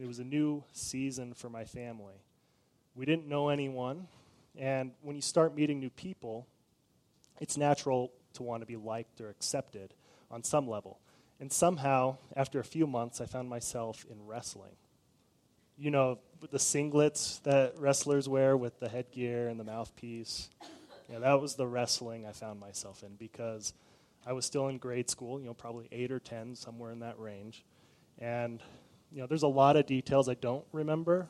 It was a new season for my family. We didn't know anyone, and when you start meeting new people, it's natural to want to be liked or accepted on some level. And somehow, after a few months, I found myself in wrestling. You know, the singlets that wrestlers wear with the headgear and the mouthpiece. Yeah, that was the wrestling I found myself in because I was still in grade school, you know, probably eight or ten, somewhere in that range. And, you know, there's a lot of details I don't remember.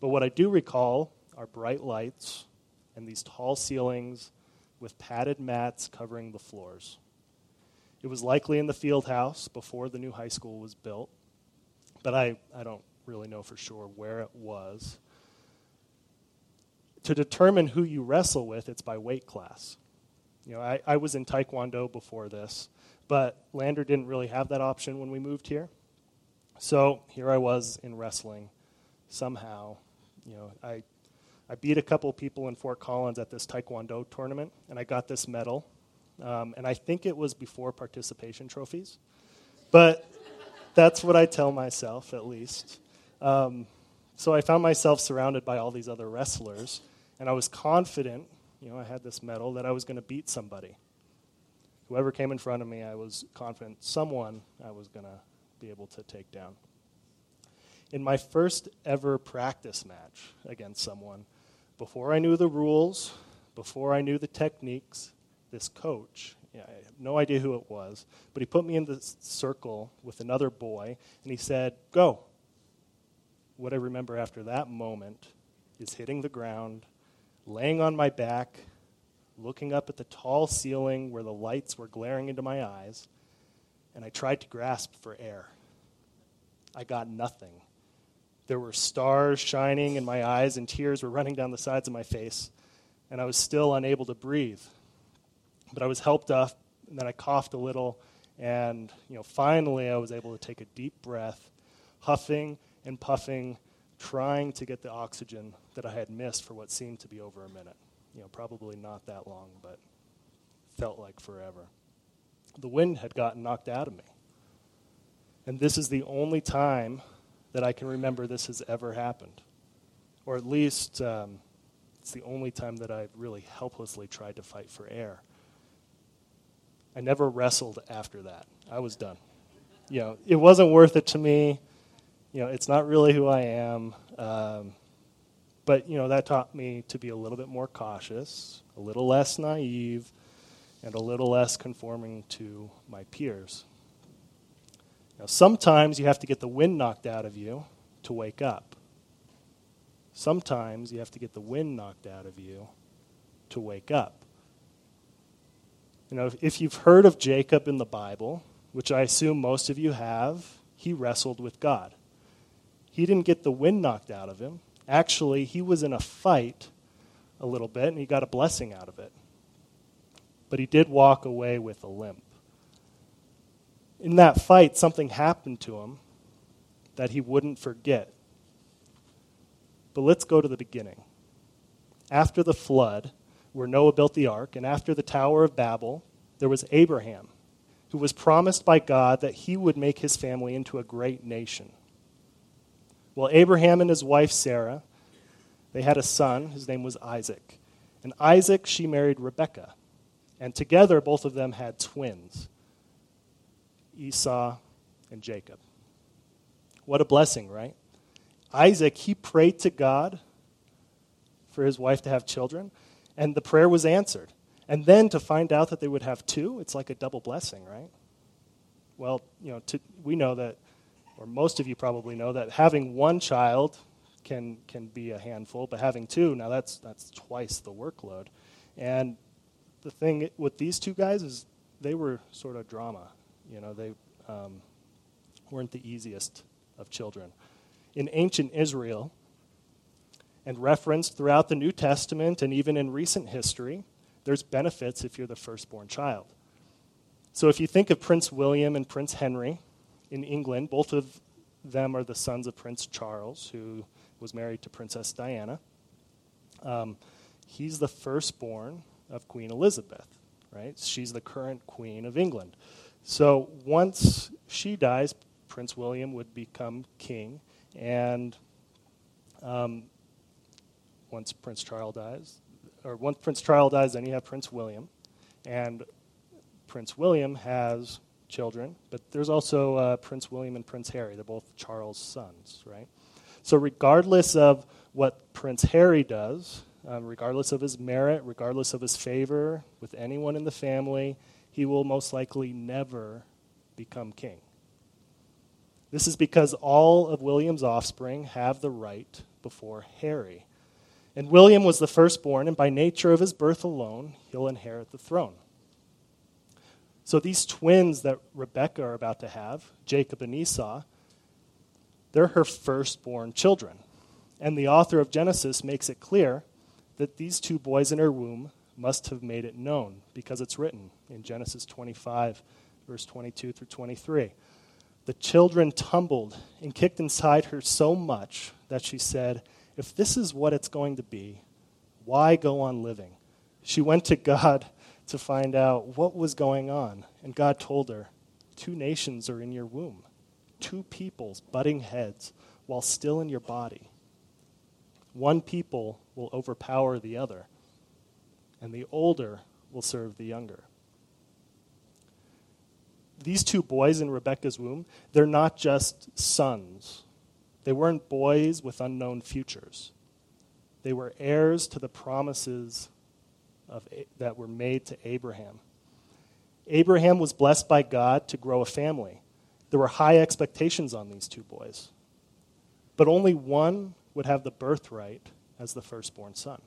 But what I do recall are bright lights and these tall ceilings with padded mats covering the floors. It was likely in the field house before the new high school was built, but I, I don't really know for sure where it was. To determine who you wrestle with, it's by weight class. You know, I, I was in Taekwondo before this, but Lander didn't really have that option when we moved here. So here I was in wrestling. Somehow, you know, I, I beat a couple people in Fort Collins at this Taekwondo tournament, and I got this medal. Um, and I think it was before participation trophies. But that's what I tell myself, at least. Um, so I found myself surrounded by all these other wrestlers, and I was confident, you know, I had this medal, that I was going to beat somebody. Whoever came in front of me, I was confident someone I was going to be able to take down. In my first ever practice match against someone, before I knew the rules, before I knew the techniques, this coach, I have no idea who it was, but he put me in the circle with another boy and he said, Go. What I remember after that moment is hitting the ground, laying on my back, looking up at the tall ceiling where the lights were glaring into my eyes, and I tried to grasp for air. I got nothing. There were stars shining in my eyes, and tears were running down the sides of my face, and I was still unable to breathe. But I was helped up, and then I coughed a little, and you know, finally I was able to take a deep breath, huffing and puffing, trying to get the oxygen that I had missed for what seemed to be over a minute. You know, probably not that long, but felt like forever. The wind had gotten knocked out of me. And this is the only time that I can remember this has ever happened. Or at least um, it's the only time that I've really helplessly tried to fight for air. I never wrestled after that. I was done. You know, it wasn't worth it to me. You know, it's not really who I am. Um, but, you know, that taught me to be a little bit more cautious, a little less naive, and a little less conforming to my peers. Now, sometimes you have to get the wind knocked out of you to wake up. Sometimes you have to get the wind knocked out of you to wake up. You know, if you've heard of Jacob in the Bible, which I assume most of you have, he wrestled with God. He didn't get the wind knocked out of him. Actually, he was in a fight a little bit and he got a blessing out of it. But he did walk away with a limp in that fight, something happened to him that he wouldn't forget. But let's go to the beginning. After the flood, where Noah built the ark, and after the Tower of Babel, there was Abraham, who was promised by God that he would make his family into a great nation. Well, Abraham and his wife Sarah, they had a son. His name was Isaac. And Isaac, she married Rebekah. And together, both of them had twins. Esau, and Jacob. What a blessing, right? Isaac, he prayed to God for his wife to have children, and the prayer was answered. And then to find out that they would have two, it's like a double blessing, right? Well, you know, to, we know that, or most of you probably know that having one child can can be a handful, but having two, now that's that's twice the workload. And the thing with these two guys is they were sort of drama. You know, they um, weren't the easiest of children. In ancient Israel, and referenced throughout the New Testament and even in recent history, there's benefits if you're the firstborn child. So if you think of Prince William and Prince Henry in England, both of them are the sons of Prince Charles, who was married to Princess Diana. Um, he's the firstborn of Queen Elizabeth, right? She's the current queen of England. So once she dies, Prince William would become king. And um, once Prince Charles dies, or once Prince Charles dies, then you have Prince William. And Prince William has children, but there's also uh, Prince William and Prince Harry. They're both Charles' sons, right? So, regardless of what Prince Harry does, um, regardless of his merit, regardless of his favor with anyone in the family, he will most likely never become king. This is because all of William's offspring have the right before Harry. And William was the firstborn, and by nature of his birth alone, he'll inherit the throne. So these twins that Rebecca are about to have, Jacob and Esau, they're her firstborn children. And the author of Genesis makes it clear that these two boys in her womb must have made it known because it's written in Genesis 25, verse 22 through 23. The children tumbled and kicked inside her so much that she said, If this is what it's going to be, why go on living? She went to God to find out what was going on, and God told her, Two nations are in your womb, two peoples butting heads while still in your body. One people will overpower the other, and the older will serve the younger. These two boys in Rebecca's womb, they're not just sons. They weren't boys with unknown futures. They were heirs to the promises of, that were made to Abraham. Abraham was blessed by God to grow a family. There were high expectations on these two boys. But only one would have the birthright as the firstborn son.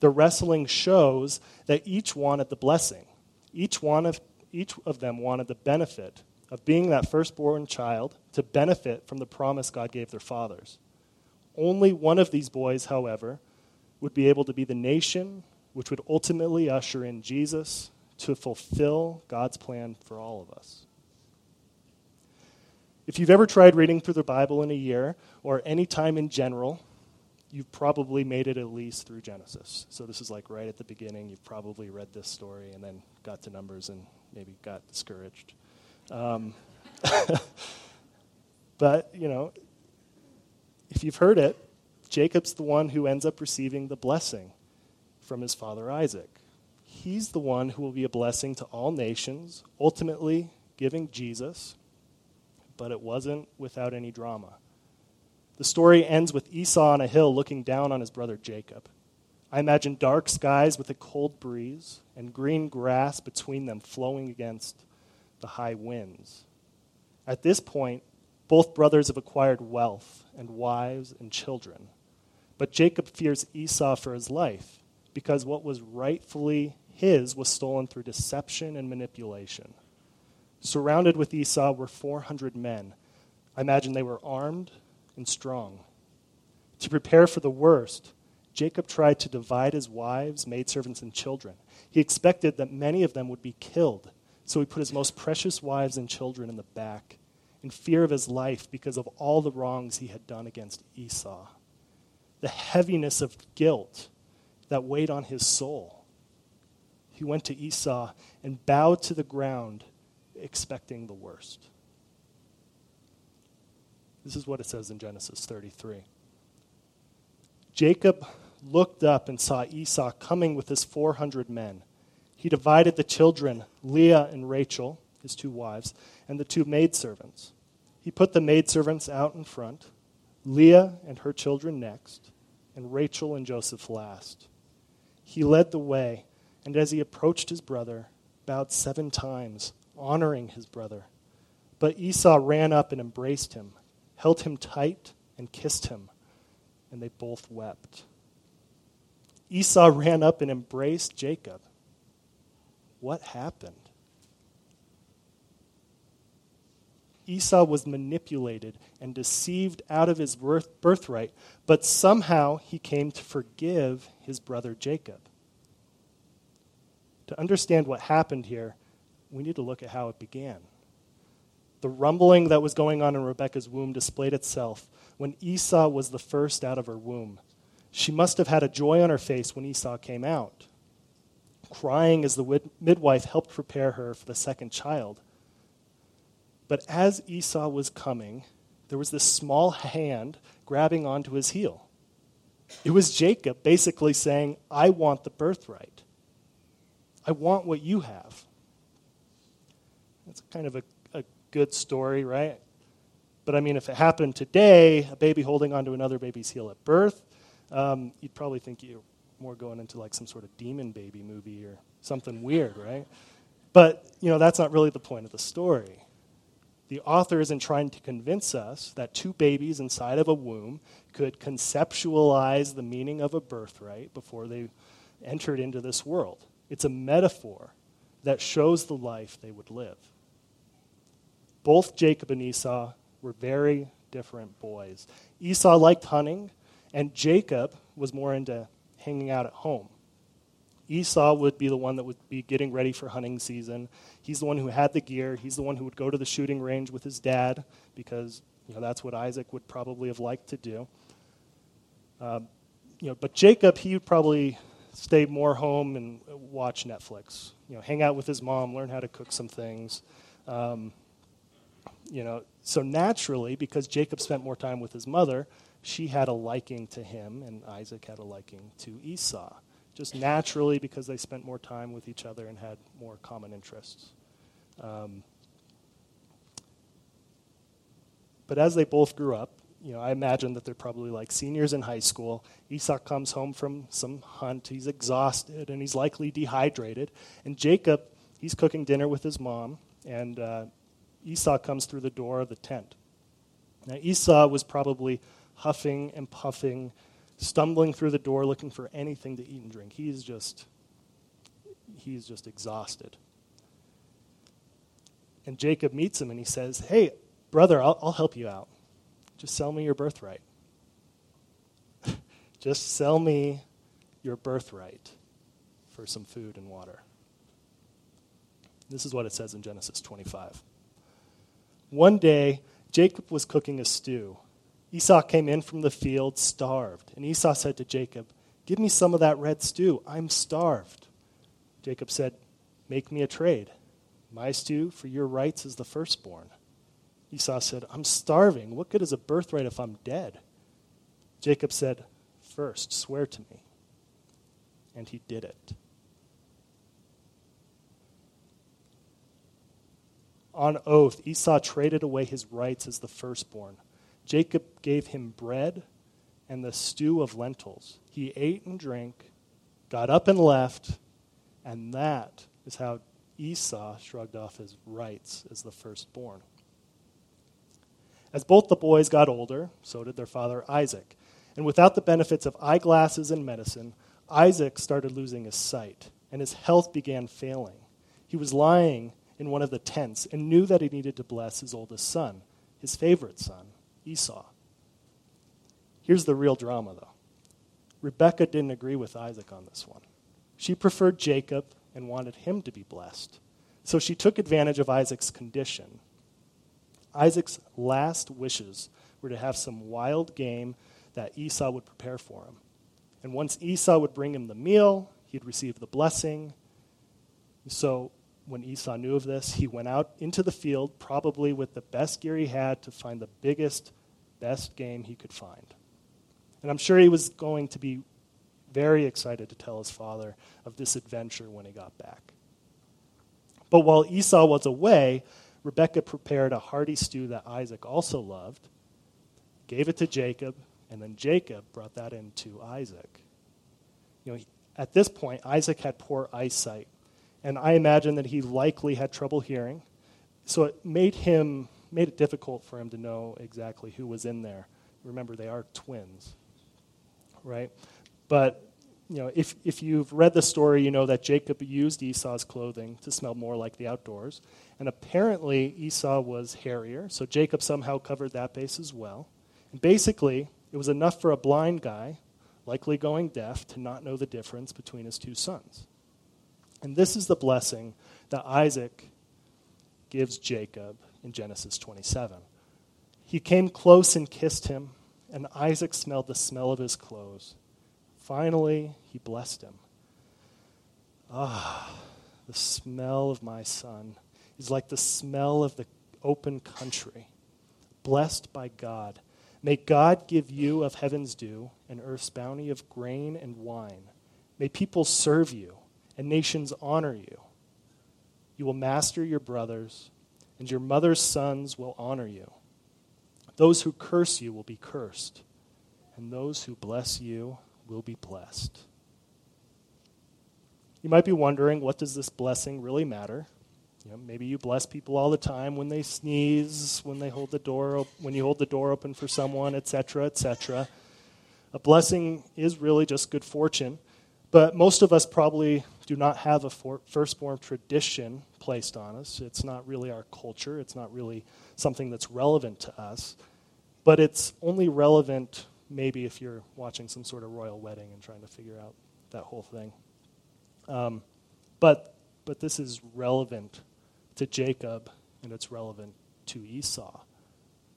The wrestling shows that each wanted the blessing. Each one of, each of them wanted the benefit of being that firstborn child to benefit from the promise God gave their fathers. Only one of these boys, however, would be able to be the nation which would ultimately usher in Jesus to fulfill God's plan for all of us. If you've ever tried reading through the Bible in a year, or any time in general, you've probably made it at least through Genesis. So this is like right at the beginning. You've probably read this story and then got to Numbers and maybe got discouraged. Um, but, you know, if you've heard it, Jacob's the one who ends up receiving the blessing from his father Isaac. He's the one who will be a blessing to all nations, ultimately giving Jesus but it wasn't without any drama. The story ends with Esau on a hill looking down on his brother Jacob. I imagine dark skies with a cold breeze and green grass between them flowing against the high winds. At this point, both brothers have acquired wealth and wives and children. But Jacob fears Esau for his life because what was rightfully his was stolen through deception and manipulation. Surrounded with Esau were 400 men. I imagine they were armed and strong. To prepare for the worst, Jacob tried to divide his wives, maidservants, and children. He expected that many of them would be killed, so he put his most precious wives and children in the back, in fear of his life because of all the wrongs he had done against Esau. The heaviness of guilt that weighed on his soul. He went to Esau and bowed to the ground expecting the worst. This is what it says in Genesis 33. Jacob looked up and saw Esau coming with his 400 men. He divided the children, Leah and Rachel, his two wives, and the two maidservants. He put the maidservants out in front, Leah and her children next, and Rachel and Joseph last. He led the way, and as he approached his brother, bowed seven times honoring his brother. But Esau ran up and embraced him, held him tight, and kissed him, and they both wept. Esau ran up and embraced Jacob. What happened? Esau was manipulated and deceived out of his birthright, but somehow he came to forgive his brother Jacob. To understand what happened here, we need to look at how it began. The rumbling that was going on in Rebekah's womb displayed itself when Esau was the first out of her womb. She must have had a joy on her face when Esau came out, crying as the midwife helped prepare her for the second child. But as Esau was coming, there was this small hand grabbing onto his heel. It was Jacob basically saying, I want the birthright. I want what you have. That's kind of a, a good story, right? But I mean, if it happened today, a baby holding onto another baby's heel at birth, um, you'd probably think you're more going into like some sort of demon baby movie or something weird, right? But, you know, that's not really the point of the story. The author isn't trying to convince us that two babies inside of a womb could conceptualize the meaning of a birthright before they entered into this world. It's a metaphor that shows the life they would live. Both Jacob and Esau were very different boys. Esau liked hunting, and Jacob was more into hanging out at home. Esau would be the one that would be getting ready for hunting season. He's the one who had the gear. He's the one who would go to the shooting range with his dad because you know that's what Isaac would probably have liked to do. Um, you know, but Jacob, he would probably stay more home and watch Netflix. You know, hang out with his mom, learn how to cook some things. Um, you know, so naturally, because Jacob spent more time with his mother, she had a liking to him, and Isaac had a liking to Esau. Just naturally, because they spent more time with each other and had more common interests. Um, but as they both grew up, you know, I imagine that they're probably like seniors in high school. Esau comes home from some hunt. He's exhausted and he's likely dehydrated. And Jacob, he's cooking dinner with his mom, and uh, Esau comes through the door of the tent. Now, Esau was probably huffing and puffing, stumbling through the door looking for anything to eat and drink. He's just, he's just exhausted. And Jacob meets him and he says, Hey, brother, I'll, I'll help you out. Just sell me your birthright. just sell me your birthright for some food and water. This is what it says in Genesis 25. One day, Jacob was cooking a stew. Esau came in from the field starved, and Esau said to Jacob, Give me some of that red stew. I'm starved. Jacob said, Make me a trade. My stew for your rights as the firstborn. Esau said, I'm starving. What good is a birthright if I'm dead? Jacob said, First, swear to me. And he did it. On oath, Esau traded away his rights as the firstborn. Jacob gave him bread and the stew of lentils. He ate and drank, got up and left, and that is how Esau shrugged off his rights as the firstborn. As both the boys got older, so did their father Isaac. And without the benefits of eyeglasses and medicine, Isaac started losing his sight, and his health began failing. He was lying in one of the tents and knew that he needed to bless his oldest son, his favorite son, Esau. Here's the real drama, though Rebecca didn't agree with Isaac on this one. She preferred Jacob and wanted him to be blessed. So she took advantage of Isaac's condition. Isaac's last wishes were to have some wild game that Esau would prepare for him. And once Esau would bring him the meal, he'd receive the blessing. So when Esau knew of this, he went out into the field, probably with the best gear he had, to find the biggest, best game he could find. And I'm sure he was going to be very excited to tell his father of this adventure when he got back. But while Esau was away, Rebekah prepared a hearty stew that Isaac also loved, gave it to Jacob, and then Jacob brought that in to Isaac. You know, at this point, Isaac had poor eyesight and I imagine that he likely had trouble hearing. So it made him made it difficult for him to know exactly who was in there. Remember, they are twins, right? But you know, if if you've read the story, you know that Jacob used Esau's clothing to smell more like the outdoors, and apparently Esau was hairier, so Jacob somehow covered that base as well. And basically, it was enough for a blind guy, likely going deaf, to not know the difference between his two sons. And this is the blessing that Isaac gives Jacob in Genesis 27. He came close and kissed him, and Isaac smelled the smell of his clothes. Finally, he blessed him. Ah, the smell of my son is like the smell of the open country, blessed by God. May God give you of heaven's dew and earth's bounty of grain and wine. May people serve you and nations honor you. You will master your brothers, and your mother's sons will honor you. Those who curse you will be cursed, and those who bless you will be blessed. You might be wondering, what does this blessing really matter? You know, maybe you bless people all the time when they sneeze, when they hold the door, op- when you hold the door open for someone, etc., etc. A blessing is really just good fortune, but most of us probably do not have a for- firstborn tradition placed on us. It's not really our culture. It's not really something that's relevant to us, but it's only relevant maybe if you're watching some sort of royal wedding and trying to figure out that whole thing. Um, but but this is relevant to Jacob and it's relevant to Esau.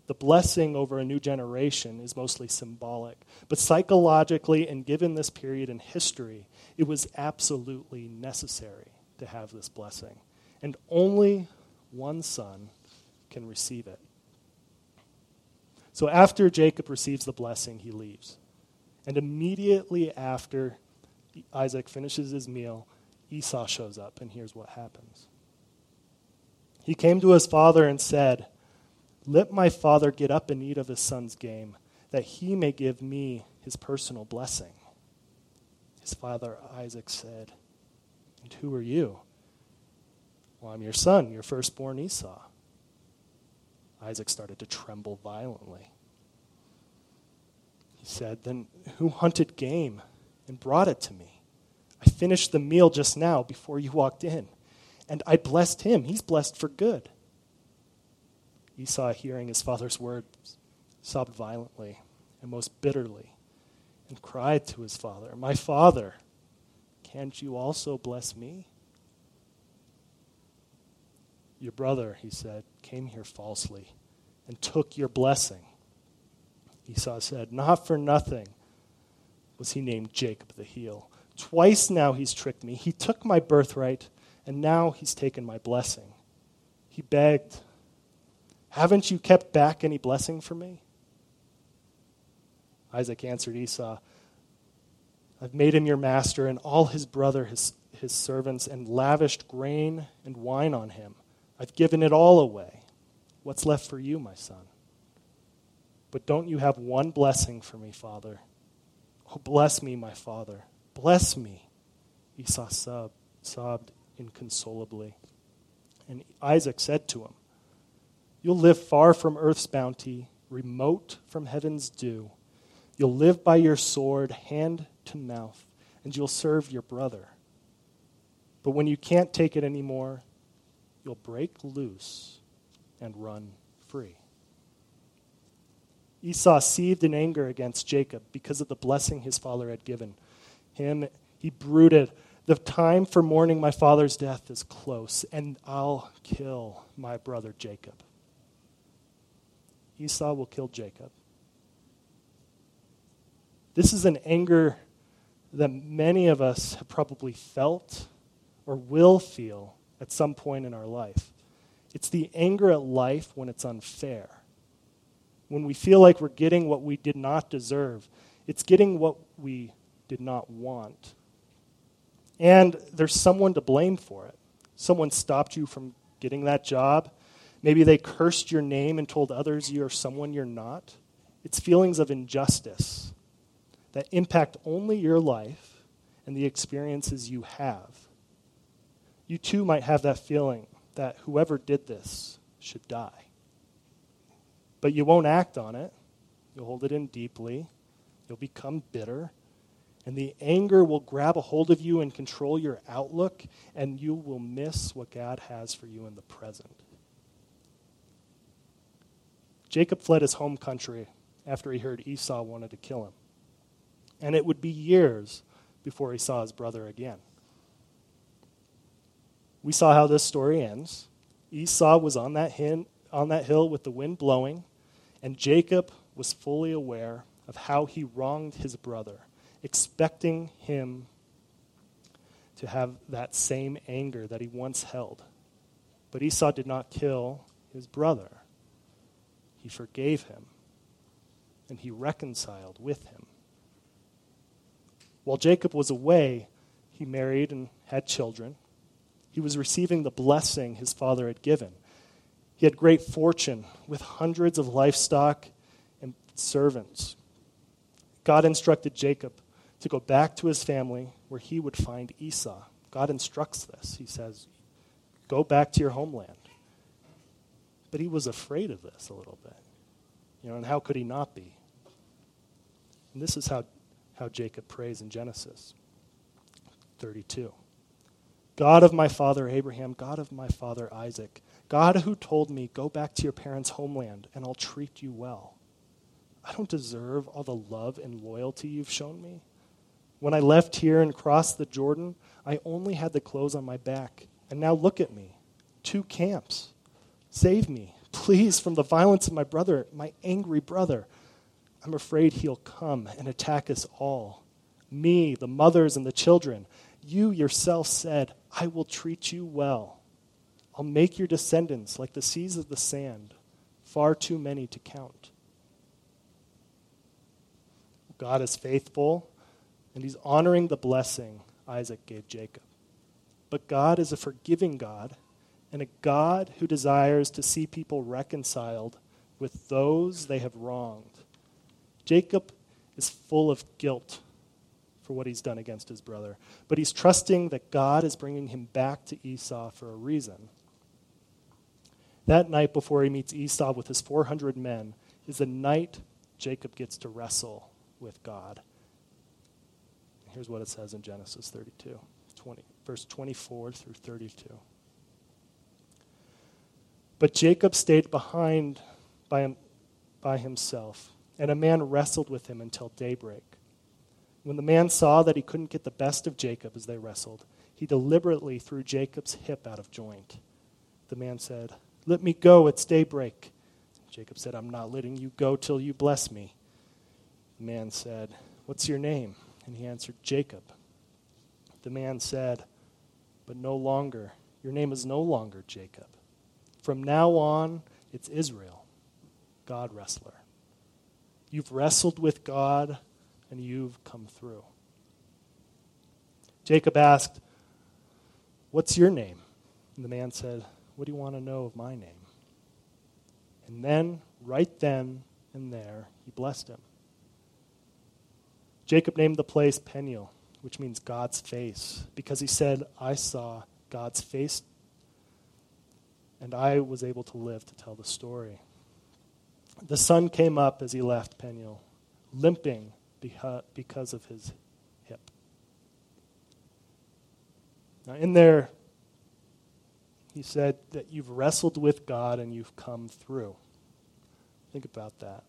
The blessing over a new generation is mostly symbolic, but psychologically and given this period in history, it was absolutely necessary to have this blessing. And only one son can receive it. So after Jacob receives the blessing, he leaves. And immediately after Isaac finishes his meal, Esau shows up, and here's what happens. He came to his father and said, Let my father get up and eat of his son's game, that he may give me his personal blessing. His father Isaac said, And who are you? Well, I'm your son, your firstborn Esau. Isaac started to tremble violently. He said, Then who hunted game and brought it to me? I finished the meal just now before you walked in, and I blessed him. He's blessed for good. Esau, hearing his father's words, sobbed violently and most bitterly and cried to his father, My father, can't you also bless me? Your brother, he said, came here falsely and took your blessing. Esau said, Not for nothing was he named Jacob the heel. Twice now he's tricked me. He took my birthright, and now he's taken my blessing. He begged, Haven't you kept back any blessing for me? Isaac answered Esau, I've made him your master and all his brother, his, his servants, and lavished grain and wine on him. I've given it all away. What's left for you, my son? But don't you have one blessing for me, father? Oh, bless me, my father. Bless me. Esau sobbed, sobbed inconsolably. And Isaac said to him, You'll live far from earth's bounty, remote from heaven's dew. You'll live by your sword, hand to mouth, and you'll serve your brother. But when you can't take it anymore, you'll break loose and run free. Esau seethed in anger against Jacob because of the blessing his father had given him. He brooded, The time for mourning my father's death is close, and I'll kill my brother Jacob. Esau will kill Jacob. This is an anger that many of us have probably felt or will feel at some point in our life. It's the anger at life when it's unfair. When we feel like we're getting what we did not deserve. It's getting what we did not want. And there's someone to blame for it. Someone stopped you from getting that job. Maybe they cursed your name and told others you're someone you're not. It's feelings of injustice that impact only your life and the experiences you have. You too might have that feeling that whoever did this should die. But you won't act on it. You'll hold it in deeply. You'll become bitter. And the anger will grab a hold of you and control your outlook, and you will miss what God has for you in the present. Jacob fled his home country after he heard Esau wanted to kill him. And it would be years before he saw his brother again. We saw how this story ends. Esau was on that, hin- on that hill with the wind blowing, and Jacob was fully aware of how he wronged his brother, expecting him to have that same anger that he once held. But Esau did not kill his brother. He forgave him, and he reconciled with him. While Jacob was away, he married and had children. He was receiving the blessing his father had given. He had great fortune with hundreds of livestock and servants. God instructed Jacob to go back to his family where he would find Esau. God instructs this. He says, Go back to your homeland. But he was afraid of this a little bit. You know, and how could he not be? And this is how, how Jacob prays in Genesis 32. God of my father Abraham, God of my father Isaac, God who told me, Go back to your parents' homeland, and I'll treat you well. I don't deserve all the love and loyalty you've shown me. When I left here and crossed the Jordan, I only had the clothes on my back. And now look at me two camps. Save me, please, from the violence of my brother, my angry brother. I'm afraid he'll come and attack us all me, the mothers, and the children. You yourself said, I will treat you well. I'll make your descendants like the seas of the sand, far too many to count. God is faithful, and he's honoring the blessing Isaac gave Jacob. But God is a forgiving God, and a God who desires to see people reconciled with those they have wronged. Jacob is full of guilt for what he's done against his brother, but he's trusting that God is bringing him back to Esau for a reason. That night before he meets Esau with his 400 men is the night Jacob gets to wrestle with God. Here's what it says in Genesis 32, 20, verse 24 through 32. But Jacob stayed behind by, him, by himself, and a man wrestled with him until daybreak. When the man saw that he couldn't get the best of Jacob as they wrestled, he deliberately threw Jacob's hip out of joint. The man said, Let me go, it's daybreak. Jacob said, I'm not letting you go till you bless me. The man said, What's your name? And he answered, Jacob. The man said, But no longer. Your name is no longer Jacob. From now on, it's Israel, God wrestler. You've wrestled with God and you've come through. Jacob asked, What's your name? And the man said, What do you want to know of my name? And then, right then and there, he blessed him. Jacob named the place Peniel, which means God's face, because he said, I saw God's face, and I was able to live to tell the story. The sun came up as he left Peniel, limping because of his hip. Now, in there, he said that you've wrestled with God and you've come through. Think about that.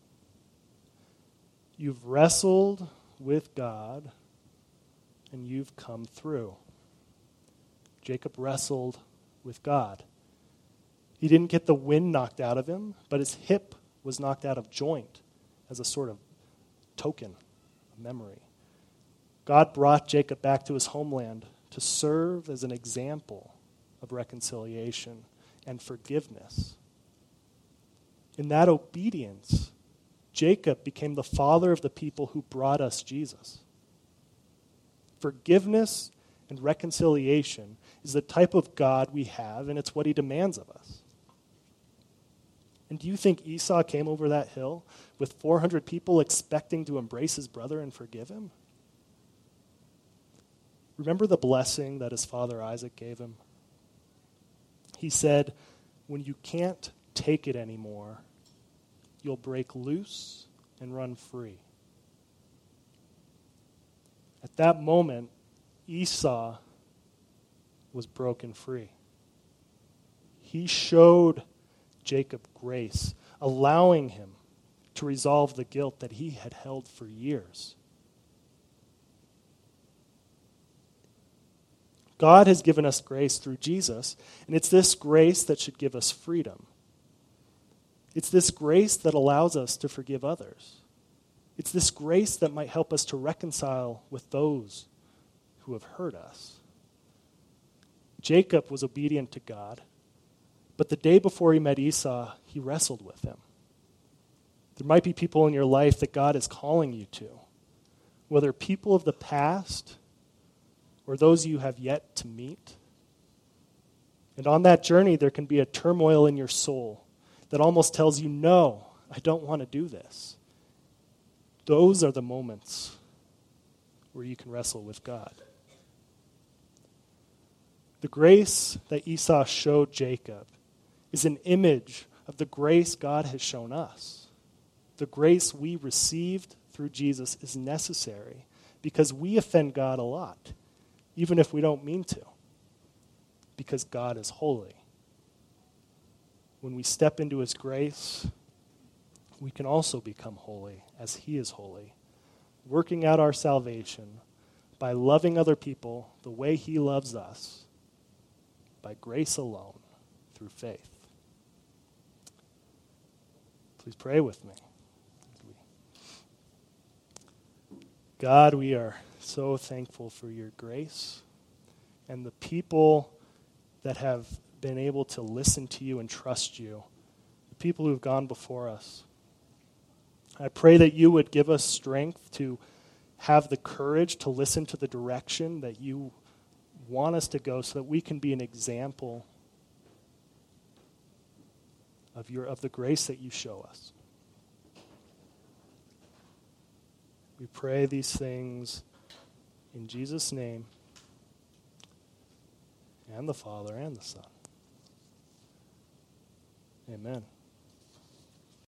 You've wrestled with God and you've come through. Jacob wrestled with God. He didn't get the wind knocked out of him, but his hip was knocked out of joint as a sort of token, a memory. God brought Jacob back to his homeland to serve as an example of reconciliation and forgiveness. In that obedience, Jacob became the father of the people who brought us Jesus. Forgiveness and reconciliation is the type of God we have, and it's what he demands of us. And do you think Esau came over that hill with 400 people expecting to embrace his brother and forgive him? Remember the blessing that his father Isaac gave him? He said, When you can't take it anymore, you'll break loose and run free. At that moment, Esau was broken free. He showed Jacob grace, allowing him to resolve the guilt that he had held for years. God has given us grace through Jesus, and it's this grace that should give us freedom. It's this grace that allows us to forgive others. It's this grace that might help us to reconcile with those who have hurt us. Jacob was obedient to God, But the day before he met Esau, he wrestled with him. There might be people in your life that God is calling you to, whether people of the past or those you have yet to meet. And on that journey, there can be a turmoil in your soul that almost tells you, no, I don't want to do this. Those are the moments where you can wrestle with God. The grace that Esau showed Jacob is an image of the grace God has shown us. The grace we received through Jesus is necessary because we offend God a lot, even if we don't mean to, because God is holy. When we step into his grace, we can also become holy as he is holy, working out our salvation by loving other people the way he loves us, by grace alone, through faith. Please pray with me. God, we are so thankful for your grace and the people that have been able to listen to you and trust you, the people who have gone before us. I pray that you would give us strength to have the courage to listen to the direction that you want us to go so that we can be an example of, your, of the grace that you show us. We pray these things in Jesus' name and the Father and the Son. Amen.